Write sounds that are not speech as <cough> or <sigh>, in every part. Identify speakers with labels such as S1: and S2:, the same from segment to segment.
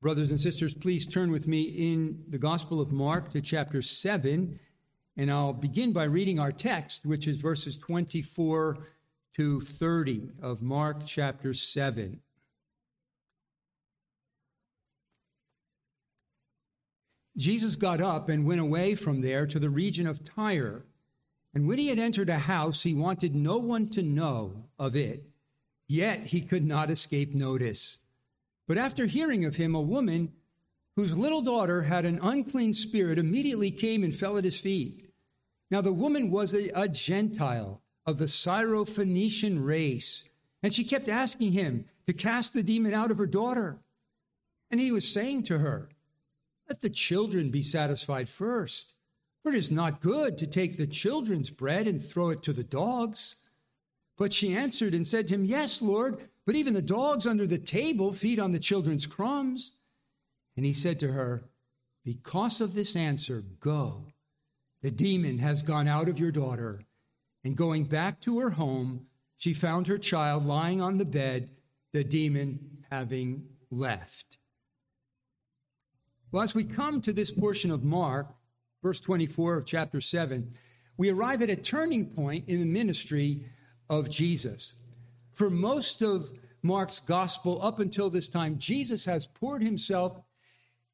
S1: Brothers and sisters, please turn with me in the Gospel of Mark to chapter 7, and I'll begin by reading our text, which is verses 24 to 30 of Mark chapter 7. Jesus got up and went away from there to the region of Tyre. And when he had entered a house, he wanted no one to know of it, yet he could not escape notice. But after hearing of him, a woman whose little daughter had an unclean spirit immediately came and fell at his feet. Now, the woman was a, a Gentile of the Syrophoenician race, and she kept asking him to cast the demon out of her daughter. And he was saying to her, Let the children be satisfied first, for it is not good to take the children's bread and throw it to the dogs. But she answered and said to him, Yes, Lord. But even the dogs under the table feed on the children's crumbs. And he said to her, Because of this answer, go. The demon has gone out of your daughter. And going back to her home, she found her child lying on the bed, the demon having left. Well, as we come to this portion of Mark, verse 24 of chapter 7, we arrive at a turning point in the ministry of Jesus. For most of Mark's gospel up until this time, Jesus has poured himself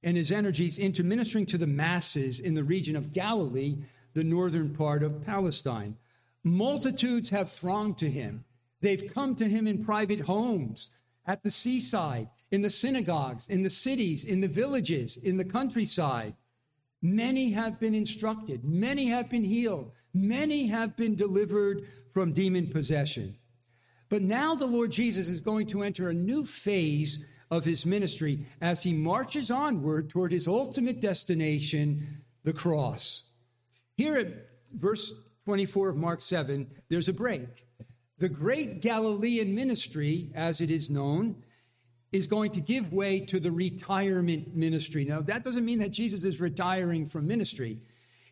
S1: and his energies into ministering to the masses in the region of Galilee, the northern part of Palestine. Multitudes have thronged to him. They've come to him in private homes, at the seaside, in the synagogues, in the cities, in the villages, in the countryside. Many have been instructed, many have been healed, many have been delivered from demon possession. But now the Lord Jesus is going to enter a new phase of his ministry as he marches onward toward his ultimate destination, the cross. Here at verse 24 of Mark 7, there's a break. The great Galilean ministry, as it is known, is going to give way to the retirement ministry. Now, that doesn't mean that Jesus is retiring from ministry.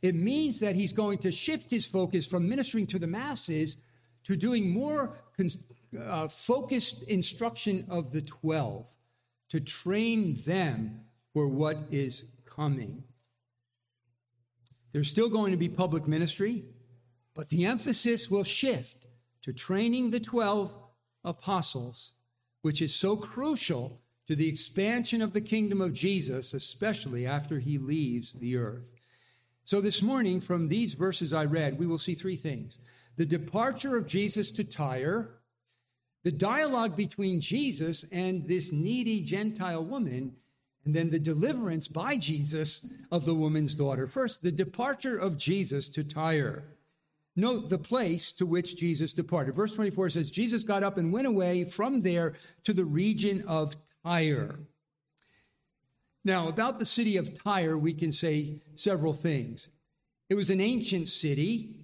S1: It means that he's going to shift his focus from ministering to the masses to doing more uh, focused instruction of the 12 to train them for what is coming. There's still going to be public ministry, but the emphasis will shift to training the 12 apostles, which is so crucial to the expansion of the kingdom of Jesus, especially after he leaves the earth. So, this morning, from these verses I read, we will see three things the departure of Jesus to Tyre, the dialogue between Jesus and this needy Gentile woman, and then the deliverance by Jesus of the woman's daughter. First, the departure of Jesus to Tyre. Note the place to which Jesus departed. Verse 24 says, Jesus got up and went away from there to the region of Tyre. Now, about the city of Tyre, we can say several things. It was an ancient city.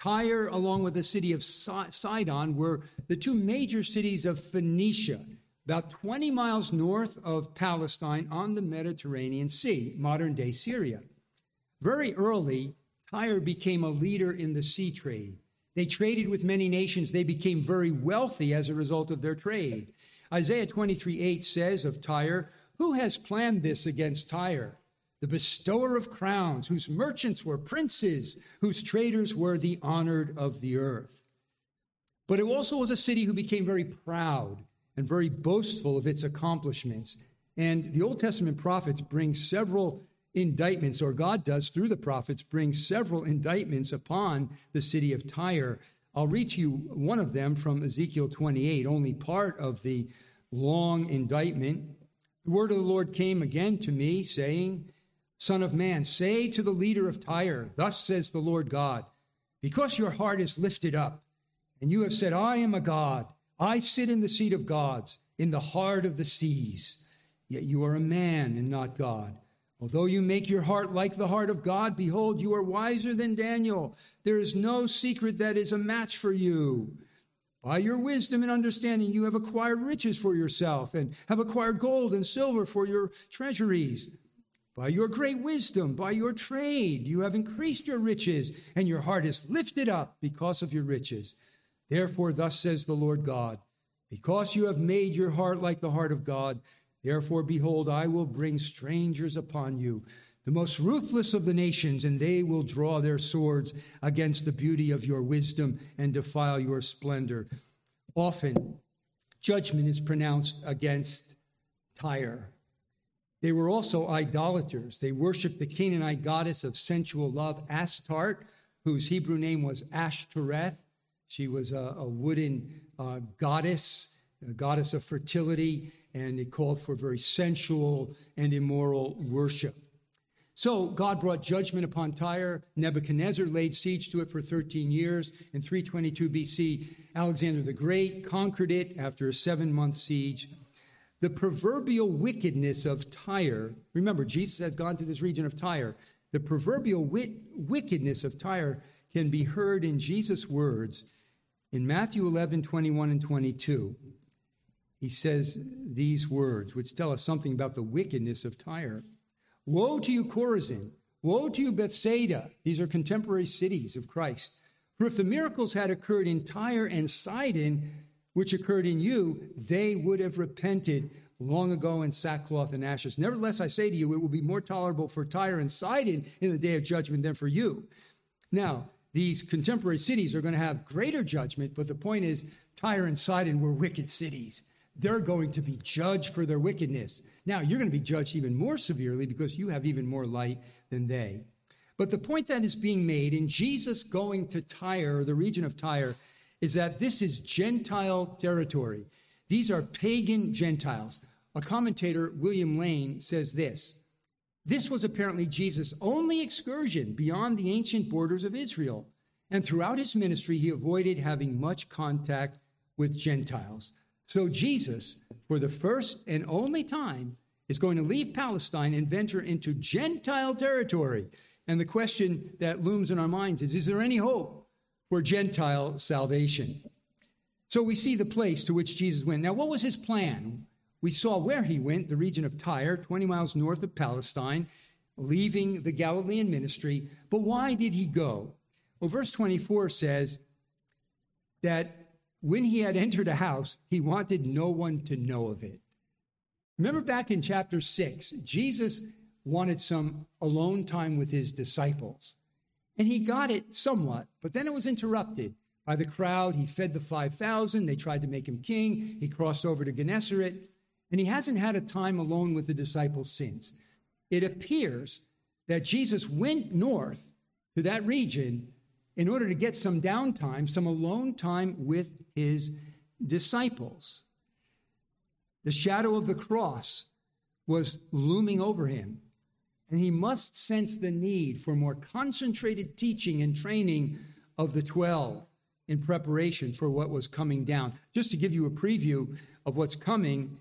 S1: Tyre, along with the city of Sidon, were the two major cities of Phoenicia, about 20 miles north of Palestine on the Mediterranean Sea, modern day Syria. Very early, Tyre became a leader in the sea trade. They traded with many nations. They became very wealthy as a result of their trade. Isaiah 23 8 says of Tyre, Who has planned this against Tyre? The bestower of crowns, whose merchants were princes, whose traders were the honored of the earth. But it also was a city who became very proud and very boastful of its accomplishments. And the Old Testament prophets bring several indictments, or God does through the prophets, bring several indictments upon the city of Tyre. I'll read to you one of them from Ezekiel 28, only part of the long indictment. The word of the Lord came again to me, saying, Son of man, say to the leader of Tyre, Thus says the Lord God, because your heart is lifted up, and you have said, I am a God, I sit in the seat of gods, in the heart of the seas. Yet you are a man and not God. Although you make your heart like the heart of God, behold, you are wiser than Daniel. There is no secret that is a match for you. By your wisdom and understanding, you have acquired riches for yourself and have acquired gold and silver for your treasuries. By your great wisdom, by your trade, you have increased your riches, and your heart is lifted up because of your riches. Therefore, thus says the Lord God, because you have made your heart like the heart of God, Therefore, behold, I will bring strangers upon you, the most ruthless of the nations, and they will draw their swords against the beauty of your wisdom and defile your splendor. Often, judgment is pronounced against Tyre. They were also idolaters. They worshiped the Canaanite goddess of sensual love, Astarte, whose Hebrew name was Ashtoreth. She was a, a wooden uh, goddess, a goddess of fertility, and it called for very sensual and immoral worship. So God brought judgment upon Tyre. Nebuchadnezzar laid siege to it for 13 years. In 322 BC, Alexander the Great conquered it after a seven month siege. The proverbial wickedness of Tyre, remember, Jesus had gone to this region of Tyre. The proverbial wit- wickedness of Tyre can be heard in Jesus' words in Matthew 11, 21 and 22. He says these words, which tell us something about the wickedness of Tyre. Woe to you, Chorazin! Woe to you, Bethsaida! These are contemporary cities of Christ. For if the miracles had occurred in Tyre and Sidon, which occurred in you, they would have repented long ago in sackcloth and ashes. Nevertheless, I say to you, it will be more tolerable for Tyre and Sidon in the day of judgment than for you. Now, these contemporary cities are going to have greater judgment, but the point is, Tyre and Sidon were wicked cities. They're going to be judged for their wickedness. Now, you're going to be judged even more severely because you have even more light than they. But the point that is being made in Jesus going to Tyre, the region of Tyre, is that this is Gentile territory. These are pagan Gentiles. A commentator, William Lane, says this This was apparently Jesus' only excursion beyond the ancient borders of Israel. And throughout his ministry, he avoided having much contact with Gentiles. So Jesus, for the first and only time, is going to leave Palestine and venture into Gentile territory. And the question that looms in our minds is Is there any hope for Gentile salvation. So we see the place to which Jesus went. Now, what was his plan? We saw where he went, the region of Tyre, 20 miles north of Palestine, leaving the Galilean ministry. But why did he go? Well, verse 24 says that when he had entered a house, he wanted no one to know of it. Remember back in chapter 6, Jesus wanted some alone time with his disciples. And he got it somewhat, but then it was interrupted by the crowd. He fed the 5,000. They tried to make him king. He crossed over to Gennesaret, and he hasn't had a time alone with the disciples since. It appears that Jesus went north to that region in order to get some downtime, some alone time with his disciples. The shadow of the cross was looming over him and he must sense the need for more concentrated teaching and training of the 12 in preparation for what was coming down. Just to give you a preview of what's coming,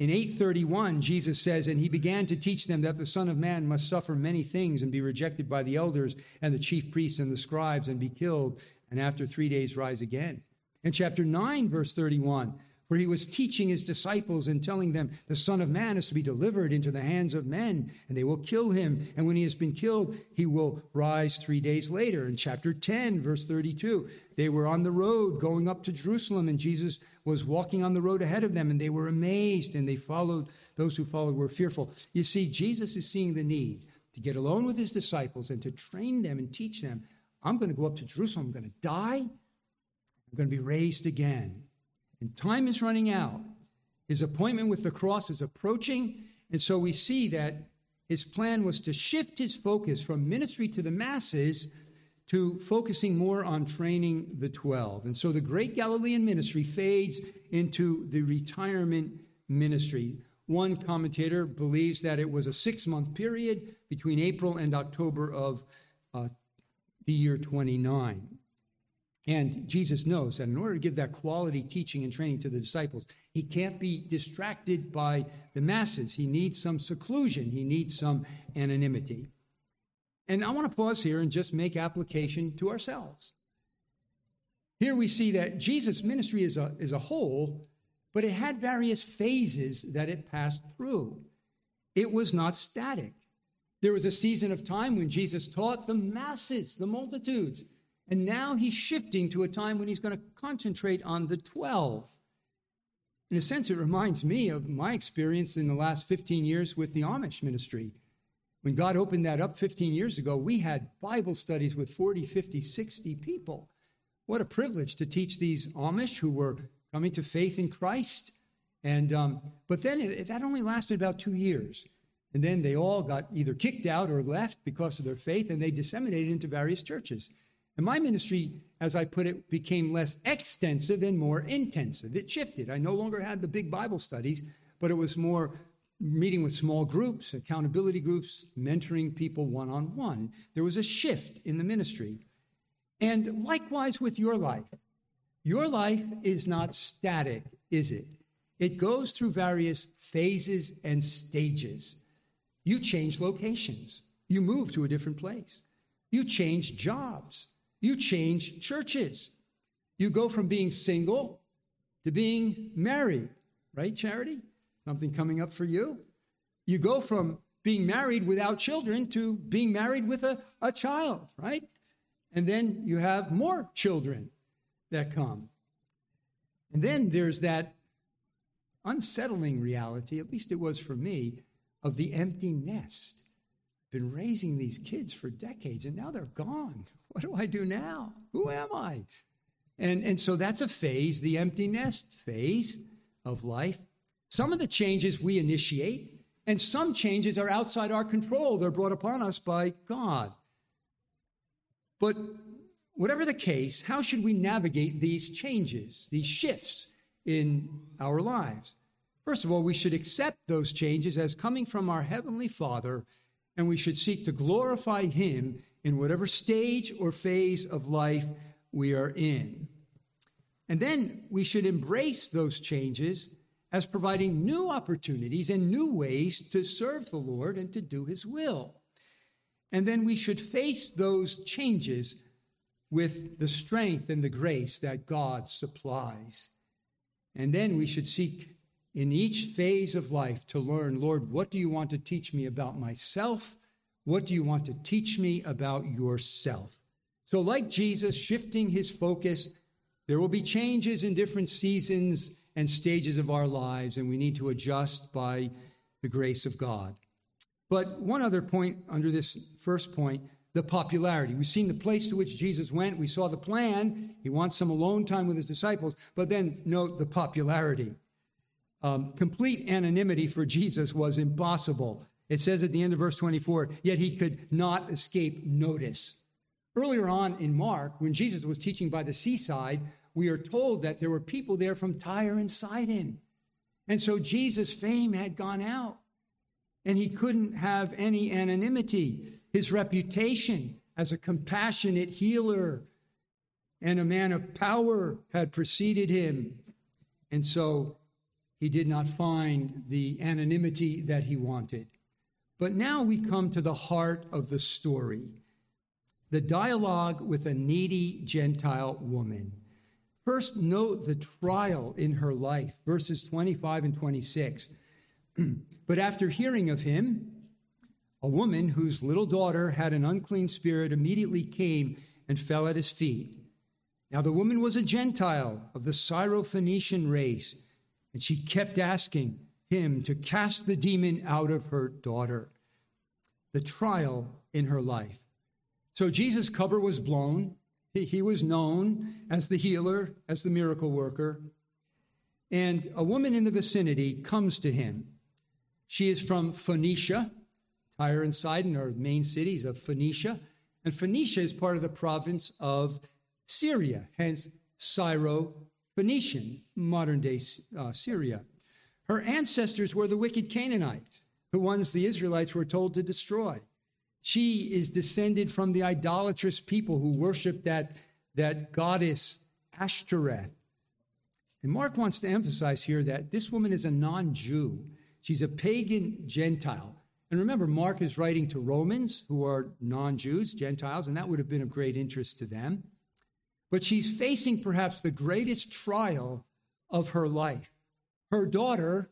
S1: in 831, Jesus says, And he began to teach them that the Son of Man must suffer many things and be rejected by the elders and the chief priests and the scribes and be killed, and after three days rise again. In chapter 9, verse 31, where he was teaching his disciples and telling them, The Son of Man is to be delivered into the hands of men, and they will kill him. And when he has been killed, he will rise three days later. In chapter 10, verse 32, they were on the road going up to Jerusalem, and Jesus was walking on the road ahead of them, and they were amazed, and they followed. Those who followed were fearful. You see, Jesus is seeing the need to get alone with his disciples and to train them and teach them. I'm going to go up to Jerusalem. I'm going to die. I'm going to be raised again. And time is running out. His appointment with the cross is approaching. And so we see that his plan was to shift his focus from ministry to the masses to focusing more on training the 12. And so the great Galilean ministry fades into the retirement ministry. One commentator believes that it was a six month period between April and October of uh, the year 29. And Jesus knows that in order to give that quality teaching and training to the disciples, he can't be distracted by the masses. He needs some seclusion, he needs some anonymity. And I want to pause here and just make application to ourselves. Here we see that Jesus' ministry is a, is a whole, but it had various phases that it passed through. It was not static. There was a season of time when Jesus taught the masses, the multitudes. And now he's shifting to a time when he's going to concentrate on the 12. In a sense, it reminds me of my experience in the last 15 years with the Amish ministry. When God opened that up 15 years ago, we had Bible studies with 40, 50, 60 people. What a privilege to teach these Amish who were coming to faith in Christ. And um, but then it, that only lasted about two years, and then they all got either kicked out or left because of their faith, and they disseminated into various churches. And my ministry, as I put it, became less extensive and more intensive. It shifted. I no longer had the big Bible studies, but it was more meeting with small groups, accountability groups, mentoring people one on one. There was a shift in the ministry. And likewise with your life. Your life is not static, is it? It goes through various phases and stages. You change locations, you move to a different place, you change jobs, you change churches. You go from being single to being married, right, Charity? Something coming up for you? You go from being married without children to being married with a, a child, right? And then you have more children that come. And then there's that unsettling reality, at least it was for me, of the empty nest. Been raising these kids for decades and now they're gone. <laughs> What do I do now? Who am I? And, and so that's a phase, the empty nest phase of life. Some of the changes we initiate, and some changes are outside our control. They're brought upon us by God. But whatever the case, how should we navigate these changes, these shifts in our lives? First of all, we should accept those changes as coming from our Heavenly Father, and we should seek to glorify Him in whatever stage or phase of life we are in. And then we should embrace those changes as providing new opportunities and new ways to serve the Lord and to do His will. And then we should face those changes with the strength and the grace that God supplies. And then we should seek in each phase of life to learn, Lord, what do you want to teach me about myself? What do you want to teach me about yourself? So, like Jesus shifting his focus, there will be changes in different seasons and stages of our lives, and we need to adjust by the grace of God. But one other point under this first point the popularity. We've seen the place to which Jesus went. We saw the plan. He wants some alone time with his disciples. But then note the popularity. Um, complete anonymity for Jesus was impossible. It says at the end of verse 24, yet he could not escape notice. Earlier on in Mark, when Jesus was teaching by the seaside, we are told that there were people there from Tyre and Sidon. And so Jesus' fame had gone out, and he couldn't have any anonymity. His reputation as a compassionate healer and a man of power had preceded him. And so he did not find the anonymity that he wanted. But now we come to the heart of the story the dialogue with a needy Gentile woman. First, note the trial in her life, verses 25 and 26. <clears throat> but after hearing of him, a woman whose little daughter had an unclean spirit immediately came and fell at his feet. Now, the woman was a Gentile of the Syrophoenician race, and she kept asking him to cast the demon out of her daughter. The trial in her life. So, Jesus' cover was blown. He, he was known as the healer, as the miracle worker. And a woman in the vicinity comes to him. She is from Phoenicia. Tyre and Sidon are main cities of Phoenicia. And Phoenicia is part of the province of Syria, hence Syro Phoenician, modern day uh, Syria. Her ancestors were the wicked Canaanites, the ones the Israelites were told to destroy. She is descended from the idolatrous people who worshiped that, that goddess Ashtoreth. And Mark wants to emphasize here that this woman is a non Jew. She's a pagan Gentile. And remember, Mark is writing to Romans who are non Jews, Gentiles, and that would have been of great interest to them. But she's facing perhaps the greatest trial of her life. Her daughter,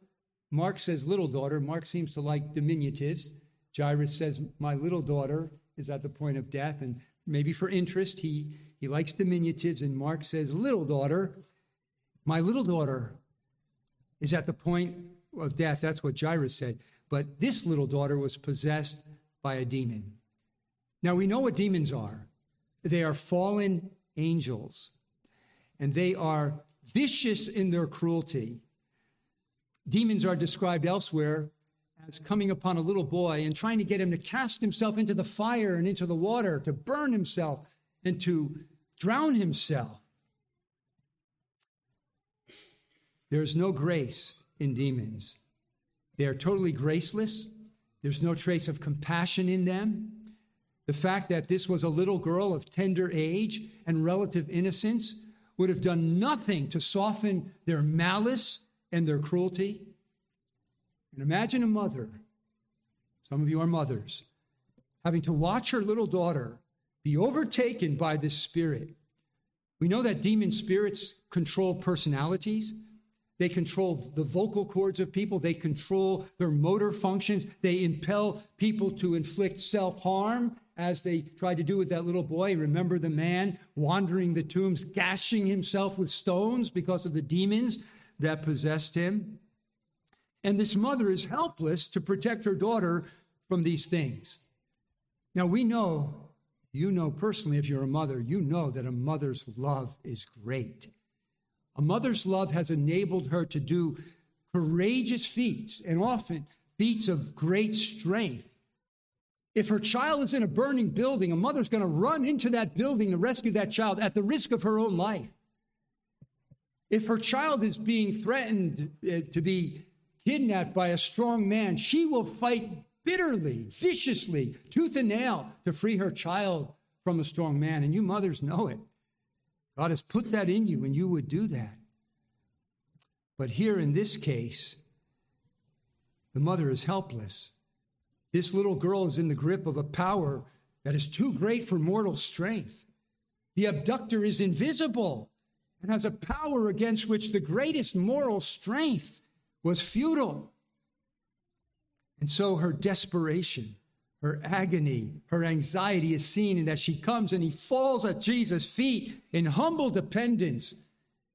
S1: Mark says little daughter, Mark seems to like diminutives. Jairus says, My little daughter is at the point of death. And maybe for interest, he, he likes diminutives. And Mark says, Little daughter, my little daughter is at the point of death. That's what Jairus said. But this little daughter was possessed by a demon. Now we know what demons are they are fallen angels, and they are vicious in their cruelty. Demons are described elsewhere as coming upon a little boy and trying to get him to cast himself into the fire and into the water, to burn himself and to drown himself. There is no grace in demons. They are totally graceless. There's no trace of compassion in them. The fact that this was a little girl of tender age and relative innocence would have done nothing to soften their malice and their cruelty. And imagine a mother, some of you are mothers, having to watch her little daughter be overtaken by this spirit. We know that demon spirits control personalities. They control the vocal cords of people. They control their motor functions. They impel people to inflict self harm as they tried to do with that little boy. Remember the man wandering the tombs, gashing himself with stones because of the demons that possessed him. And this mother is helpless to protect her daughter from these things. Now, we know, you know personally, if you're a mother, you know that a mother's love is great. A mother's love has enabled her to do courageous feats and often feats of great strength. If her child is in a burning building, a mother's going to run into that building to rescue that child at the risk of her own life. If her child is being threatened uh, to be kidnapped by a strong man, she will fight bitterly, viciously, tooth and nail to free her child from a strong man. And you mothers know it. God has put that in you, and you would do that. But here in this case, the mother is helpless. This little girl is in the grip of a power that is too great for mortal strength. The abductor is invisible and has a power against which the greatest moral strength was futile. And so her desperation, her agony, her anxiety is seen in that she comes and he falls at Jesus' feet in humble dependence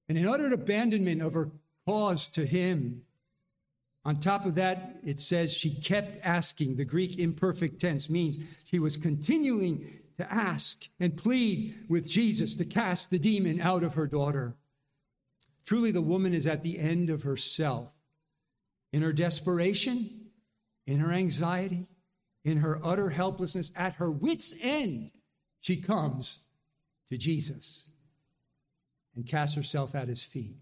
S1: and in utter abandonment of her cause to him. On top of that, it says she kept asking. The Greek imperfect tense means she was continuing to ask and plead with Jesus to cast the demon out of her daughter. Truly, the woman is at the end of herself. In her desperation, in her anxiety, in her utter helplessness, at her wits' end, she comes to Jesus and casts herself at his feet.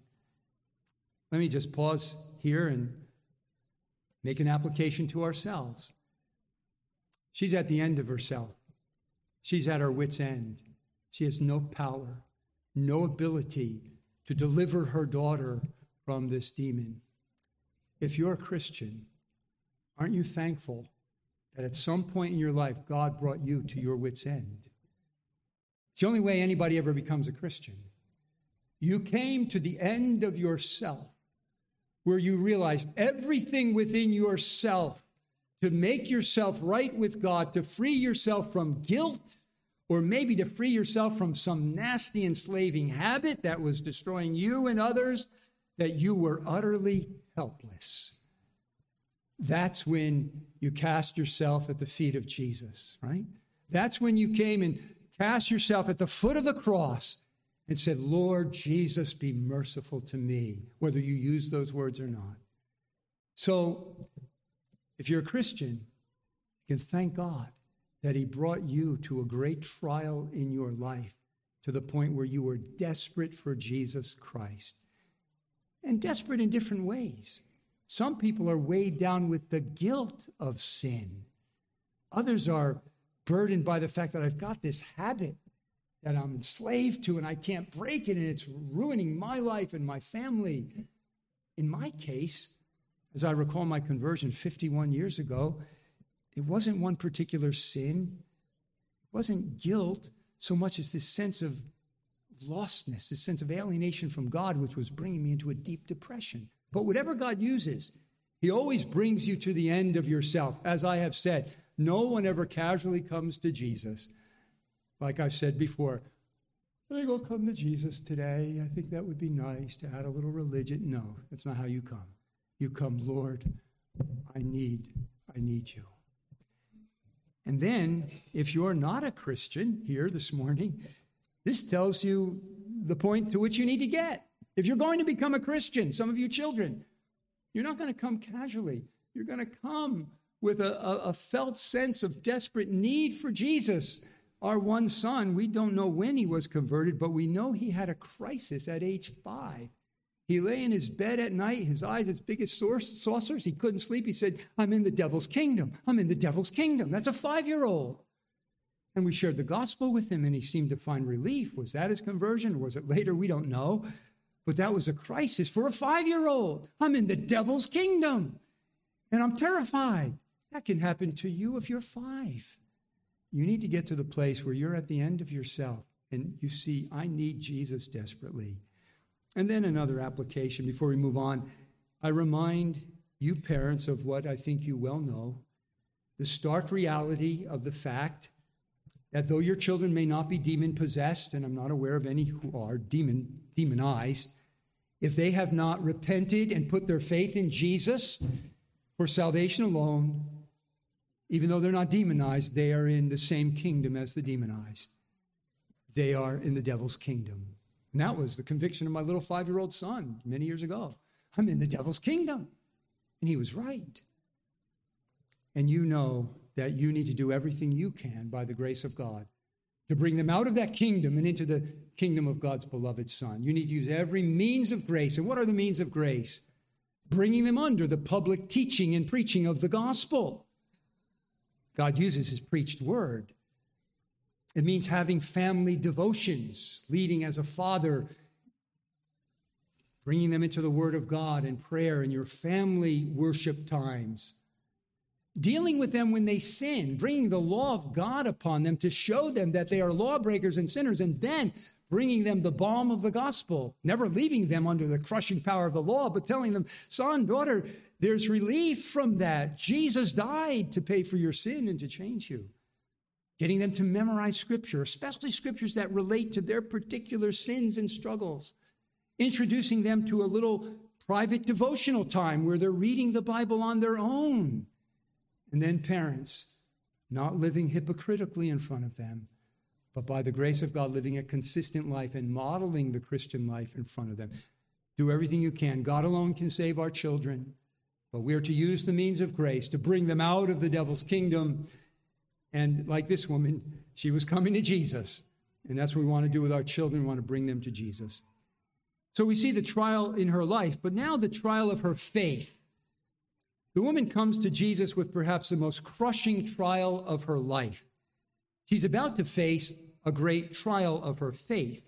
S1: Let me just pause here and make an application to ourselves. She's at the end of herself. She's at her wits' end. She has no power, no ability to deliver her daughter from this demon. If you're a Christian, aren't you thankful that at some point in your life, God brought you to your wits' end? It's the only way anybody ever becomes a Christian. You came to the end of yourself where you realized everything within yourself to make yourself right with God, to free yourself from guilt, or maybe to free yourself from some nasty enslaving habit that was destroying you and others, that you were utterly helpless. That's when you cast yourself at the feet of Jesus, right? That's when you came and cast yourself at the foot of the cross and said, Lord Jesus, be merciful to me, whether you use those words or not. So, if you're a Christian, you can thank God that He brought you to a great trial in your life to the point where you were desperate for Jesus Christ. And desperate in different ways. Some people are weighed down with the guilt of sin. Others are burdened by the fact that I've got this habit that I'm enslaved to and I can't break it and it's ruining my life and my family. In my case, as I recall my conversion 51 years ago, it wasn't one particular sin, it wasn't guilt so much as this sense of lostness, this sense of alienation from God, which was bringing me into a deep depression. But whatever God uses, He always brings you to the end of yourself. As I have said, no one ever casually comes to Jesus like I've said before, I think I'll come to Jesus today. I think that would be nice to add a little religion. No, that's not how you come. You come, Lord, I need, I need you. And then, if you're not a Christian here this morning, this tells you the point to which you need to get. If you're going to become a Christian, some of you children, you're not going to come casually. You're going to come with a, a, a, felt sense of desperate need for Jesus. Our one son, we don't know when he was converted, but we know he had a crisis at age five. He lay in his bed at night, his eyes as big as saucers. He couldn't sleep. He said, I'm in the devil's kingdom. I'm in the devil's kingdom. That's a five year old. And we shared the gospel with him, and he seemed to find relief. Was that his conversion, or was it later? We don't know. But that was a crisis for a five year old. I'm in the devil's kingdom, and I'm terrified. That can happen to you if you're five. You need to get to the place where you're at the end of yourself and you see, I need Jesus desperately. And then another application before we move on. I remind you parents of what I think you well know the stark reality of the fact that though your children may not be demon possessed, and I'm not aware of any who are demon demonized, if they have not repented and put their faith in Jesus for salvation alone, even though they're not demonized, they are in the same kingdom as the demonized. They are in the devil's kingdom. And that was the conviction of my little five year old son many years ago. I'm in the devil's kingdom. And he was right. And you know that you need to do everything you can by the grace of God to bring them out of that kingdom and into the kingdom of God's beloved Son. You need to use every means of grace. And what are the means of grace? Bringing them under the public teaching and preaching of the gospel. God uses his preached word. It means having family devotions, leading as a father, bringing them into the word of God and prayer in your family worship times dealing with them when they sin, bringing the law of God upon them to show them that they are lawbreakers and sinners, and then bringing them the balm of the gospel, never leaving them under the crushing power of the law, but telling them, son, daughter, there's relief from that. Jesus died to pay for your sin and to change you. Getting them to memorize scripture, especially scriptures that relate to their particular sins and struggles. Introducing them to a little private devotional time where they're reading the Bible on their own and then parents, not living hypocritically in front of them, but by the grace of God, living a consistent life and modeling the Christian life in front of them. Do everything you can. God alone can save our children, but we are to use the means of grace to bring them out of the devil's kingdom. And like this woman, she was coming to Jesus. And that's what we want to do with our children. We want to bring them to Jesus. So we see the trial in her life, but now the trial of her faith. The woman comes to Jesus with perhaps the most crushing trial of her life. She's about to face a great trial of her faith.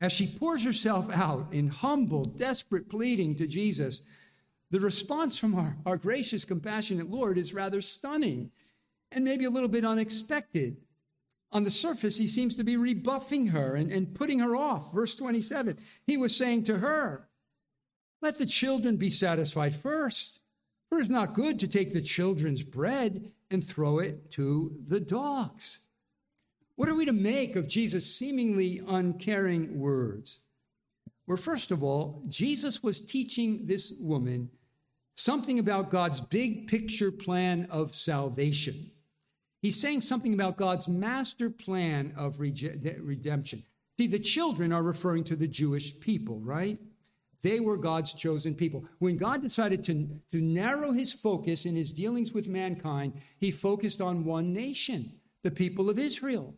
S1: As she pours herself out in humble, desperate pleading to Jesus, the response from our, our gracious, compassionate Lord is rather stunning and maybe a little bit unexpected. On the surface, he seems to be rebuffing her and, and putting her off. Verse 27, he was saying to her, Let the children be satisfied first. For it's not good to take the children's bread and throw it to the dogs. What are we to make of Jesus' seemingly uncaring words? Well, first of all, Jesus was teaching this woman something about God's big picture plan of salvation. He's saying something about God's master plan of redemption. See, the children are referring to the Jewish people, right? They were God's chosen people. When God decided to, to narrow his focus in his dealings with mankind, he focused on one nation, the people of Israel.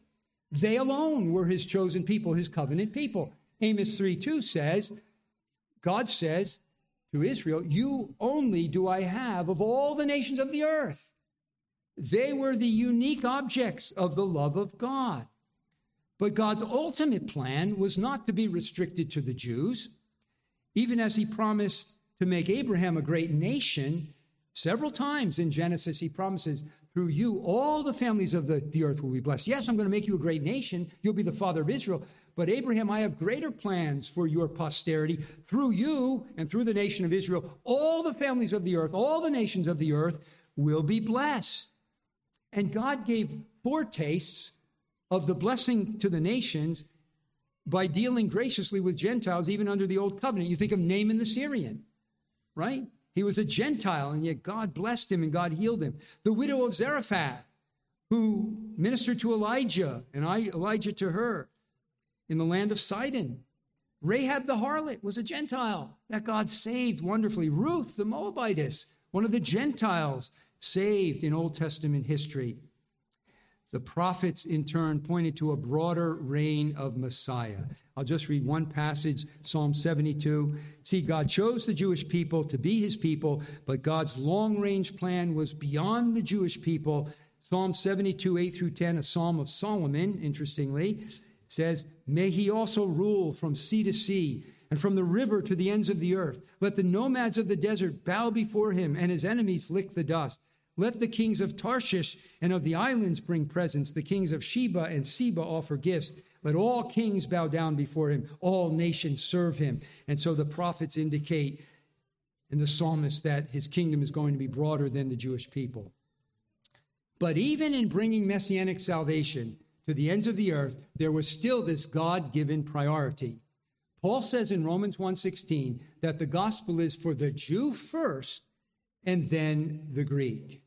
S1: They alone were his chosen people, his covenant people. Amos 3 2 says, God says to Israel, You only do I have of all the nations of the earth. They were the unique objects of the love of God. But God's ultimate plan was not to be restricted to the Jews. Even as he promised to make Abraham a great nation, several times in Genesis, he promises, through you, all the families of the, the earth will be blessed. Yes, I'm going to make you a great nation. You'll be the father of Israel. But Abraham, I have greater plans for your posterity. Through you and through the nation of Israel, all the families of the earth, all the nations of the earth will be blessed. And God gave foretastes of the blessing to the nations by dealing graciously with Gentiles, even under the old covenant. You think of Naaman the Syrian, right? He was a Gentile, and yet God blessed him and God healed him. The widow of Zarephath, who ministered to Elijah, and Elijah to her in the land of Sidon. Rahab the harlot was a Gentile that God saved wonderfully. Ruth the Moabitess, one of the Gentiles saved in Old Testament history. The prophets, in turn, pointed to a broader reign of Messiah. I'll just read one passage, Psalm 72. See, God chose the Jewish people to be his people, but God's long range plan was beyond the Jewish people. Psalm 72, 8 through 10, a psalm of Solomon, interestingly, says, May he also rule from sea to sea and from the river to the ends of the earth. Let the nomads of the desert bow before him and his enemies lick the dust. Let the kings of Tarshish and of the islands bring presents. The kings of Sheba and Seba offer gifts. Let all kings bow down before him. All nations serve him. And so the prophets indicate in the psalmist that his kingdom is going to be broader than the Jewish people. But even in bringing messianic salvation to the ends of the earth, there was still this God-given priority. Paul says in Romans 1:16 that the gospel is for the Jew first and then the Greek.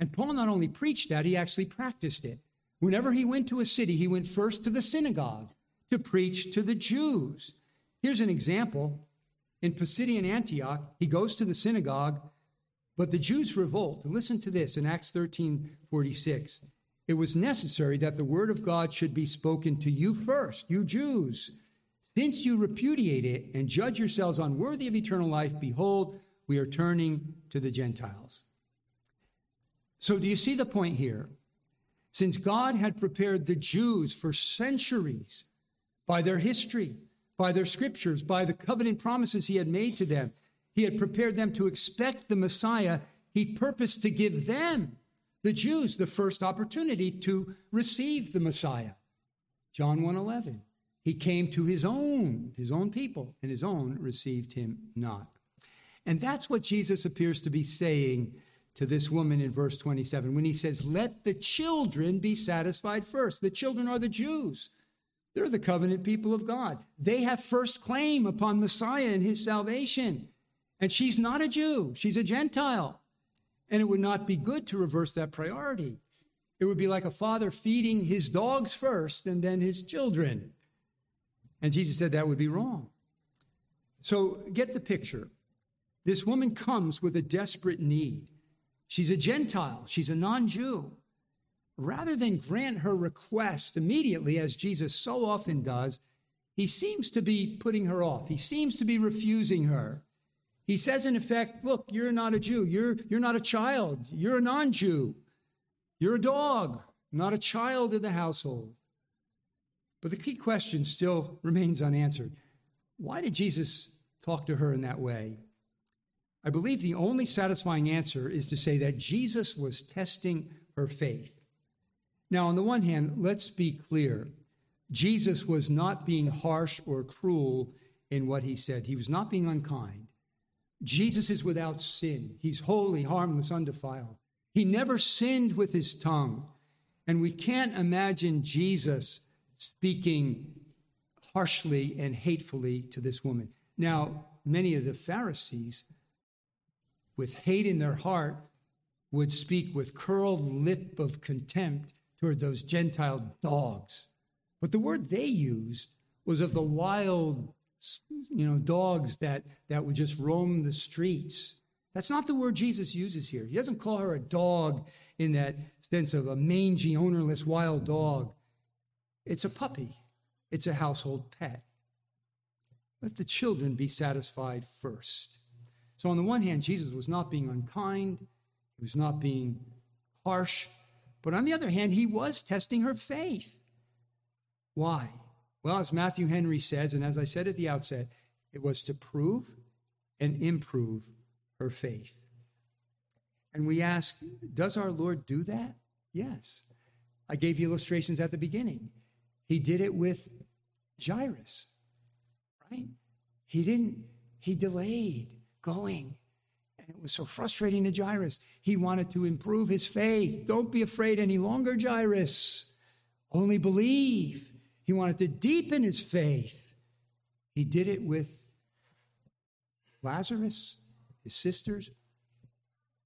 S1: And Paul not only preached that, he actually practiced it. Whenever he went to a city, he went first to the synagogue to preach to the Jews. Here's an example. In Pisidian Antioch, he goes to the synagogue, but the Jews revolt. Listen to this in Acts 13 46. It was necessary that the word of God should be spoken to you first, you Jews. Since you repudiate it and judge yourselves unworthy of eternal life, behold, we are turning to the Gentiles. So, do you see the point here? Since God had prepared the Jews for centuries by their history, by their scriptures, by the covenant promises he had made to them, he had prepared them to expect the Messiah. He purposed to give them, the Jews, the first opportunity to receive the Messiah. John 1:11. He came to his own, his own people, and his own received him not. And that's what Jesus appears to be saying to this woman in verse 27 when he says, Let the children be satisfied first. The children are the Jews. They're the covenant people of God. They have first claim upon Messiah and his salvation. And she's not a Jew, she's a Gentile. And it would not be good to reverse that priority. It would be like a father feeding his dogs first and then his children. And Jesus said that would be wrong. So get the picture. This woman comes with a desperate need. She's a Gentile, she's a non Jew. Rather than grant her request immediately, as Jesus so often does, he seems to be putting her off. He seems to be refusing her. He says, in effect, Look, you're not a Jew. You're, you're not a child. You're a non Jew. You're a dog, not a child of the household. But the key question still remains unanswered. Why did Jesus talk to her in that way? I believe the only satisfying answer is to say that Jesus was testing her faith. Now, on the one hand, let's be clear Jesus was not being harsh or cruel in what he said, he was not being unkind. Jesus is without sin, he's holy, harmless, undefiled. He never sinned with his tongue. And we can't imagine Jesus speaking harshly and hatefully to this woman. Now, many of the Pharisees with hate in their heart, would speak with curled lip of contempt toward those Gentile dogs. But the word they used was of the wild, you know, dogs that, that would just roam the streets. That's not the word Jesus uses here. He doesn't call her a dog in that sense of a mangy, ownerless wild dog. It's a puppy, it's a household pet. Let the children be satisfied first. So, on the one hand, Jesus was not being unkind, he was not being harsh, but on the other hand, he was testing her faith. Why? Well, as Matthew Henry says, and as I said at the outset, it was to prove and improve her faith. And we ask, does our Lord do that? Yes. I gave you illustrations at the beginning. He did it with Jairus, right? He didn't, he delayed going. And it was so frustrating to Jairus. He wanted to improve his faith. Don't be afraid any longer, Jairus. Only believe. He wanted to deepen his faith. He did it with Lazarus, his sisters.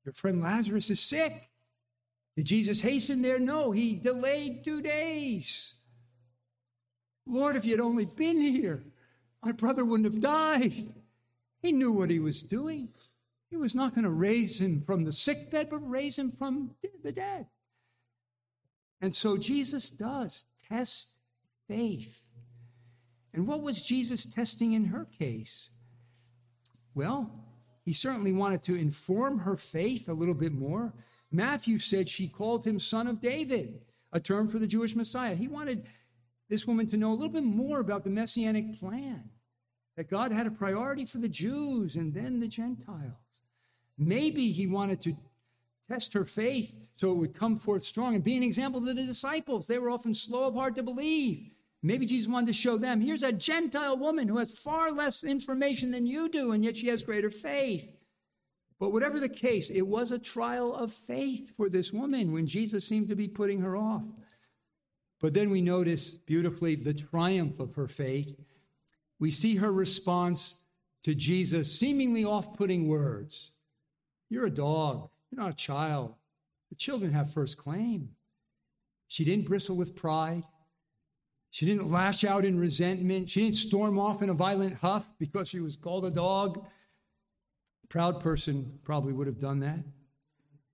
S1: Your friend Lazarus is sick. Did Jesus hasten there? No, he delayed two days. Lord, if you'd only been here, my brother wouldn't have died. He knew what he was doing. He was not going to raise him from the sick bed, but raise him from the dead. And so Jesus does test faith. And what was Jesus testing in her case? Well, he certainly wanted to inform her faith a little bit more. Matthew said she called him son of David, a term for the Jewish Messiah. He wanted this woman to know a little bit more about the messianic plan, that God had a priority for the Jews and then the Gentiles. Maybe he wanted to test her faith so it would come forth strong and be an example to the disciples. They were often slow of heart to believe. Maybe Jesus wanted to show them here's a Gentile woman who has far less information than you do, and yet she has greater faith. But whatever the case, it was a trial of faith for this woman when Jesus seemed to be putting her off. But then we notice beautifully the triumph of her faith. We see her response to Jesus' seemingly off putting words You're a dog, you're not a child. The children have first claim. She didn't bristle with pride. She didn't lash out in resentment. She didn't storm off in a violent huff because she was called a dog. A proud person probably would have done that.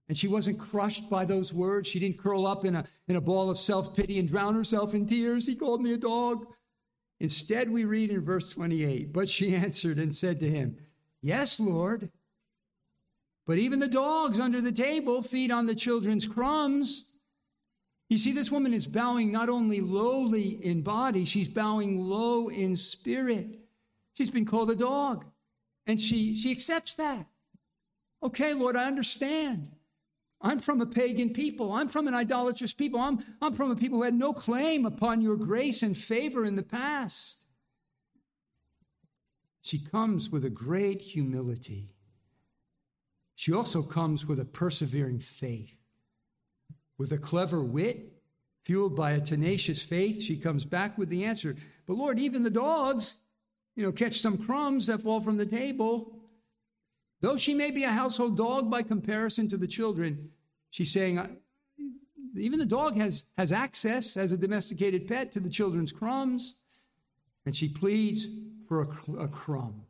S1: And she wasn't crushed by those words. She didn't curl up in a, in a ball of self pity and drown herself in tears. He called me a dog. Instead, we read in verse 28 But she answered and said to him, Yes, Lord. But even the dogs under the table feed on the children's crumbs. You see, this woman is bowing not only lowly in body, she's bowing low in spirit. She's been called a dog, and she, she accepts that. Okay, Lord, I understand. I'm from a pagan people. I'm from an idolatrous people. I'm, I'm from a people who had no claim upon your grace and favor in the past. She comes with a great humility. She also comes with a persevering faith. With a clever wit, fueled by a tenacious faith, she comes back with the answer. But Lord, even the dogs, you know, catch some crumbs that fall from the table. Though she may be a household dog by comparison to the children, she's saying, even the dog has, has access as a domesticated pet to the children's crumbs. And she pleads for a, a crumb.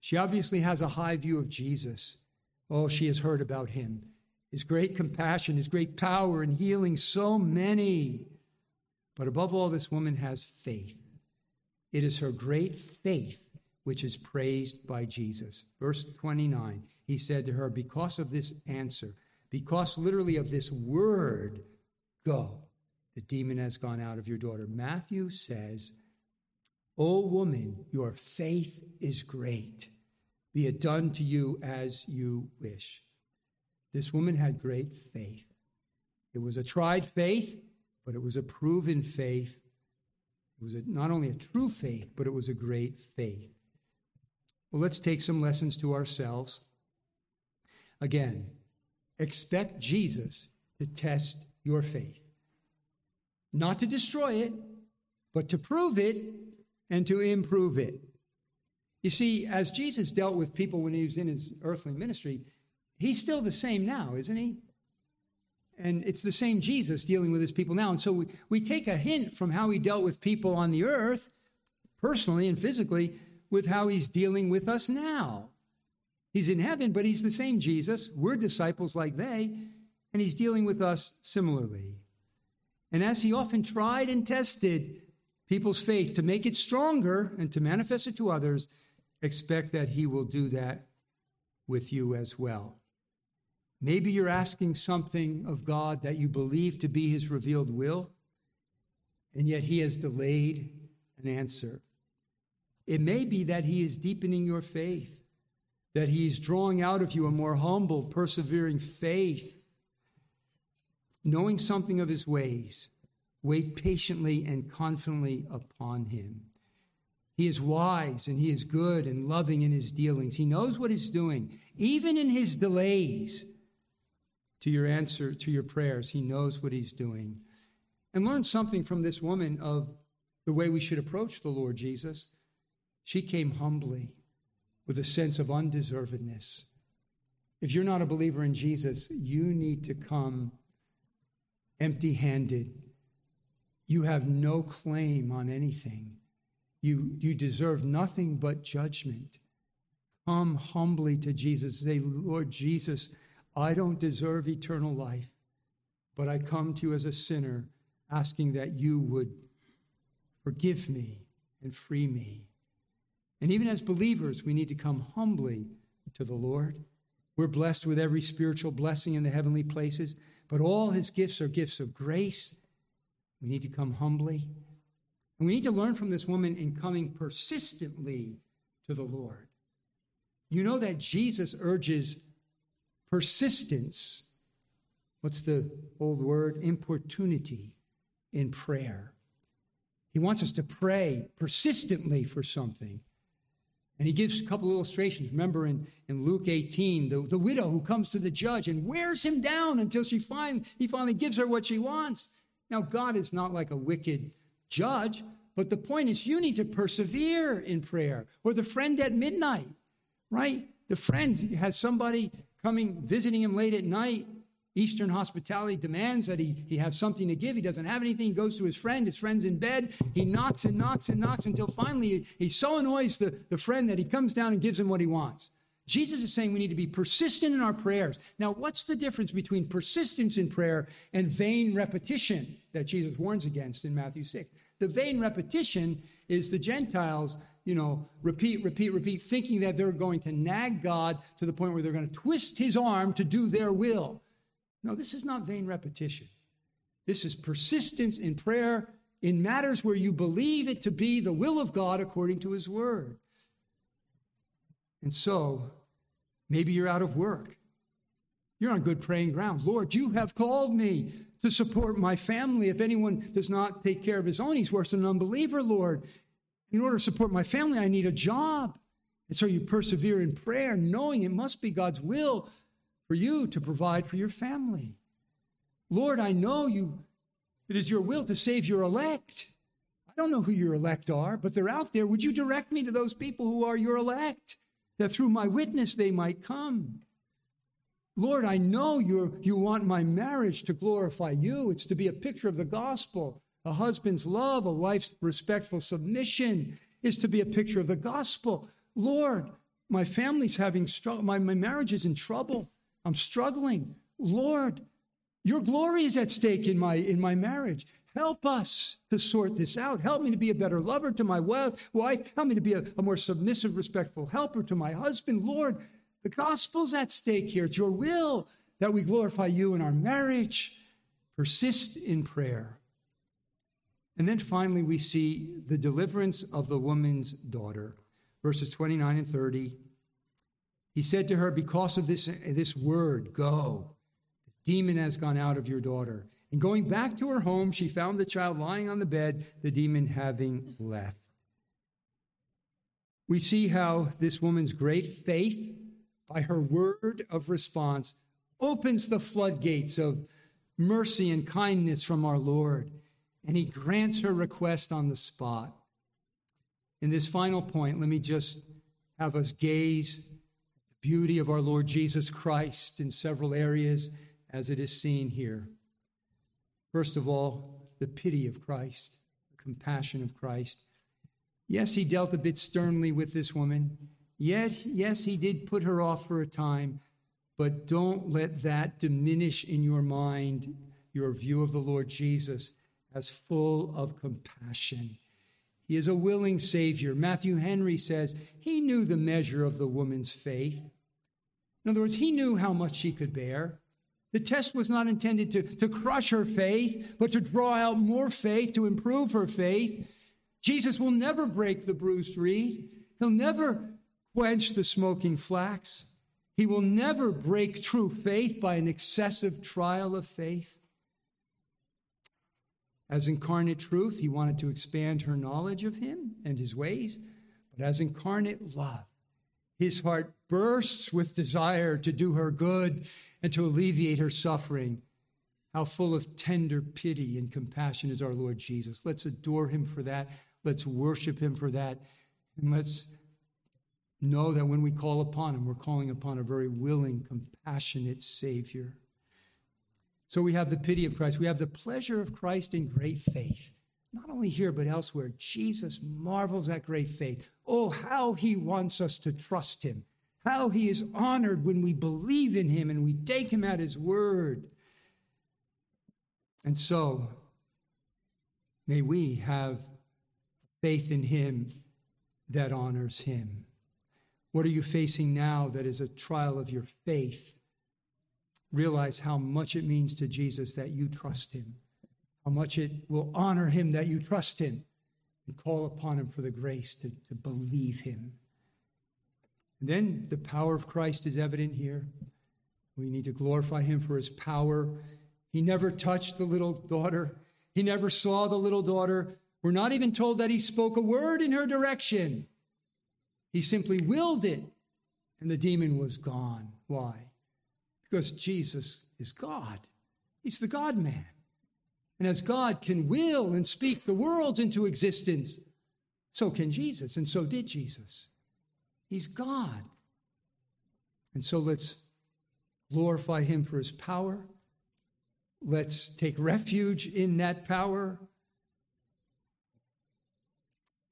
S1: She obviously has a high view of Jesus. Oh, she has heard about him his great compassion, his great power in healing so many. But above all, this woman has faith. It is her great faith which is praised by Jesus. Verse 29, he said to her, Because of this answer, because literally of this word, go, the demon has gone out of your daughter. Matthew says, O woman, your faith is great. Be it done to you as you wish. This woman had great faith. It was a tried faith, but it was a proven faith. It was a, not only a true faith, but it was a great faith. Well, let's take some lessons to ourselves. Again, expect Jesus to test your faith, not to destroy it, but to prove it and to improve it. You see, as Jesus dealt with people when he was in his earthly ministry, He's still the same now, isn't he? And it's the same Jesus dealing with his people now. And so we, we take a hint from how he dealt with people on the earth, personally and physically, with how he's dealing with us now. He's in heaven, but he's the same Jesus. We're disciples like they, and he's dealing with us similarly. And as he often tried and tested people's faith to make it stronger and to manifest it to others, expect that he will do that with you as well. Maybe you're asking something of God that you believe to be his revealed will, and yet he has delayed an answer. It may be that he is deepening your faith, that he is drawing out of you a more humble, persevering faith. Knowing something of his ways, wait patiently and confidently upon him. He is wise and he is good and loving in his dealings. He knows what he's doing, even in his delays to your answer to your prayers. He knows what he's doing. And learn something from this woman of the way we should approach the Lord Jesus. She came humbly with a sense of undeservedness. If you're not a believer in Jesus, you need to come empty handed. You have no claim on anything. You, you deserve nothing but judgment. Come humbly to Jesus. Say, Lord Jesus, I don't deserve eternal life, but I come to you as a sinner, asking that you would forgive me and free me. And even as believers, we need to come humbly to the Lord. We're blessed with every spiritual blessing in the heavenly places, but all his gifts are gifts of grace. We need to come humbly. And we need to learn from this woman in coming persistently to the Lord. You know that Jesus urges persistence. What's the old word? Importunity in prayer. He wants us to pray persistently for something. And he gives a couple illustrations. Remember in, in Luke 18, the, the widow who comes to the judge and wears him down until she find, he finally gives her what she wants. Now, God is not like a wicked judge, but the point is you need to persevere in prayer. Or the friend at midnight, right? The friend has somebody coming, visiting him late at night, Eastern hospitality demands that he, he have something to give. He doesn't have anything. He goes to his friend. His friend's in bed. He knocks and knocks and knocks until finally he, so annoys the, the friend that he comes down and gives him what he wants. Jesus is saying we need to be persistent in our prayers. Now, what's the difference between persistence in prayer and vain repetition that Jesus warns against in Matthew 6? The vain repetition is the Gentiles, you know, repeat, repeat, repeat, thinking that they're going to nag God to the point where they're going to twist his arm to do their will. No, this is not vain repetition. This is persistence in prayer in matters where you believe it to be the will of God according to his word. And so, maybe you're out of work. You're on good praying ground. Lord, you have called me to support my family. If anyone does not take care of his own, he's worse than an unbeliever, Lord. In order to support my family, I need a job. And so you persevere in prayer, knowing it must be God's will for you to provide for your family. Lord, I know you, it is your will to save your elect. I don't know who your elect are, but they're out there. Would you direct me to those people who are your elect, that through my witness they might come? Lord, I know you you want my marriage to glorify you. It's to be a picture of the gospel. A husband's love, a wife's respectful submission is to be a picture of the gospel. Lord, my family's having struggle, my, my marriage is in trouble. I'm struggling. Lord, your glory is at stake in my, in my marriage. Help us to sort this out. Help me to be a better lover to my wife. Help me to be a, a more submissive, respectful helper to my husband. Lord, the gospel's at stake here. It's your will that we glorify you in our marriage. Persist in prayer. And then finally, we see the deliverance of the woman's daughter, verses 29 and 30. He said to her, Because of this, this word, go. The demon has gone out of your daughter. And going back to her home, she found the child lying on the bed, the demon having left. We see how this woman's great faith, by her word of response, opens the floodgates of mercy and kindness from our Lord, and he grants her request on the spot. In this final point, let me just have us gaze beauty of our Lord Jesus Christ in several areas as it is seen here. First of all, the pity of Christ, the compassion of Christ. Yes, he dealt a bit sternly with this woman. Yet, yes, he did put her off for a time, but don't let that diminish in your mind your view of the Lord Jesus as full of compassion he is a willing Savior. Matthew Henry says he knew the measure of the woman's faith. In other words, he knew how much she could bear. The test was not intended to, to crush her faith, but to draw out more faith, to improve her faith. Jesus will never break the bruised reed. He'll never quench the smoking flax. He will never break true faith by an excessive trial of faith. As incarnate truth, he wanted to expand her knowledge of him and his ways, but as incarnate love, his heart bursts with desire to do her good and to alleviate her suffering. How full of tender pity and compassion is our Lord Jesus. Let's adore him for that. Let's worship him for that. And let's know that when we call upon him, we're calling upon a very willing, compassionate Savior. So we have the pity of Christ. We have the pleasure of Christ in great faith. Not only here, but elsewhere. Jesus marvels at great faith. Oh, how he wants us to trust him. How he is honored when we believe in him and we take him at his word. And so, may we have faith in him that honors him. What are you facing now that is a trial of your faith? Realize how much it means to Jesus that you trust him, how much it will honor him that you trust him, and call upon him for the grace to, to believe him. And then the power of Christ is evident here. We need to glorify him for his power. He never touched the little daughter, he never saw the little daughter. We're not even told that he spoke a word in her direction. He simply willed it, and the demon was gone. Why? Because Jesus is God. He's the God man. And as God can will and speak the worlds into existence, so can Jesus, and so did Jesus. He's God. And so let's glorify him for his power. Let's take refuge in that power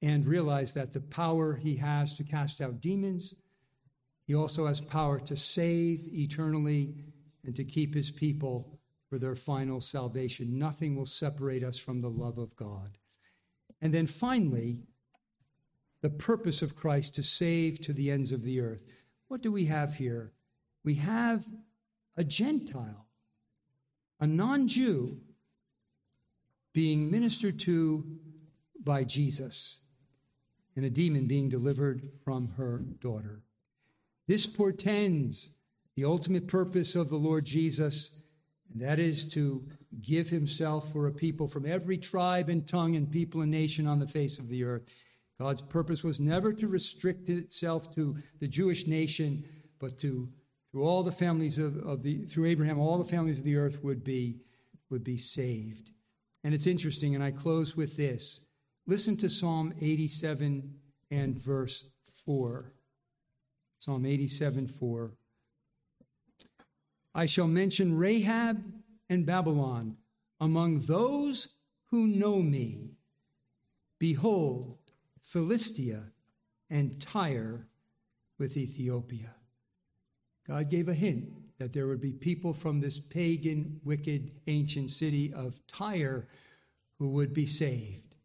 S1: and realize that the power he has to cast out demons, he also has power to save eternally and to keep his people for their final salvation. Nothing will separate us from the love of God. And then finally, the purpose of Christ to save to the ends of the earth. What do we have here? We have a Gentile, a non Jew, being ministered to by Jesus and a demon being delivered from her daughter. This portends the ultimate purpose of the Lord Jesus, and that is to give himself for a people from every tribe and tongue and people and nation on the face of the earth. God's purpose was never to restrict itself to the Jewish nation, but to through all the families of, of the through Abraham, all the families of the earth would be would be saved. And it's interesting, and I close with this. Listen to Psalm 87 and verse 4. Psalm 87 4. I shall mention Rahab and Babylon among those who know me. Behold, Philistia and Tyre with Ethiopia. God gave a hint that there would be people from this pagan, wicked, ancient city of Tyre who would be saved.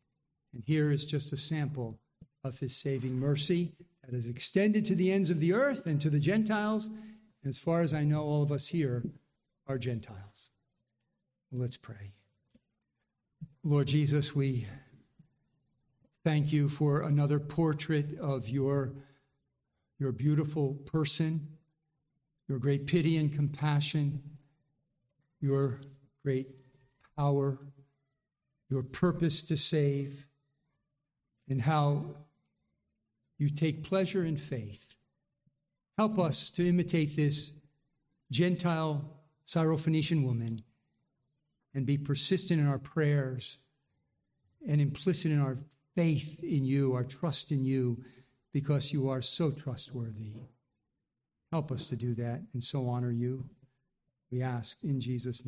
S1: And here is just a sample of his saving mercy that is extended to the ends of the earth and to the Gentiles. And as far as I know, all of us here are Gentiles. Let's pray. Lord Jesus, we thank you for another portrait of your, your beautiful person, your great pity and compassion, your great power, your purpose to save and how you take pleasure in faith. Help us to imitate this Gentile Syrophoenician woman and be persistent in our prayers and implicit in our faith in you, our trust in you, because you are so trustworthy. Help us to do that and so honor you. We ask in Jesus' name.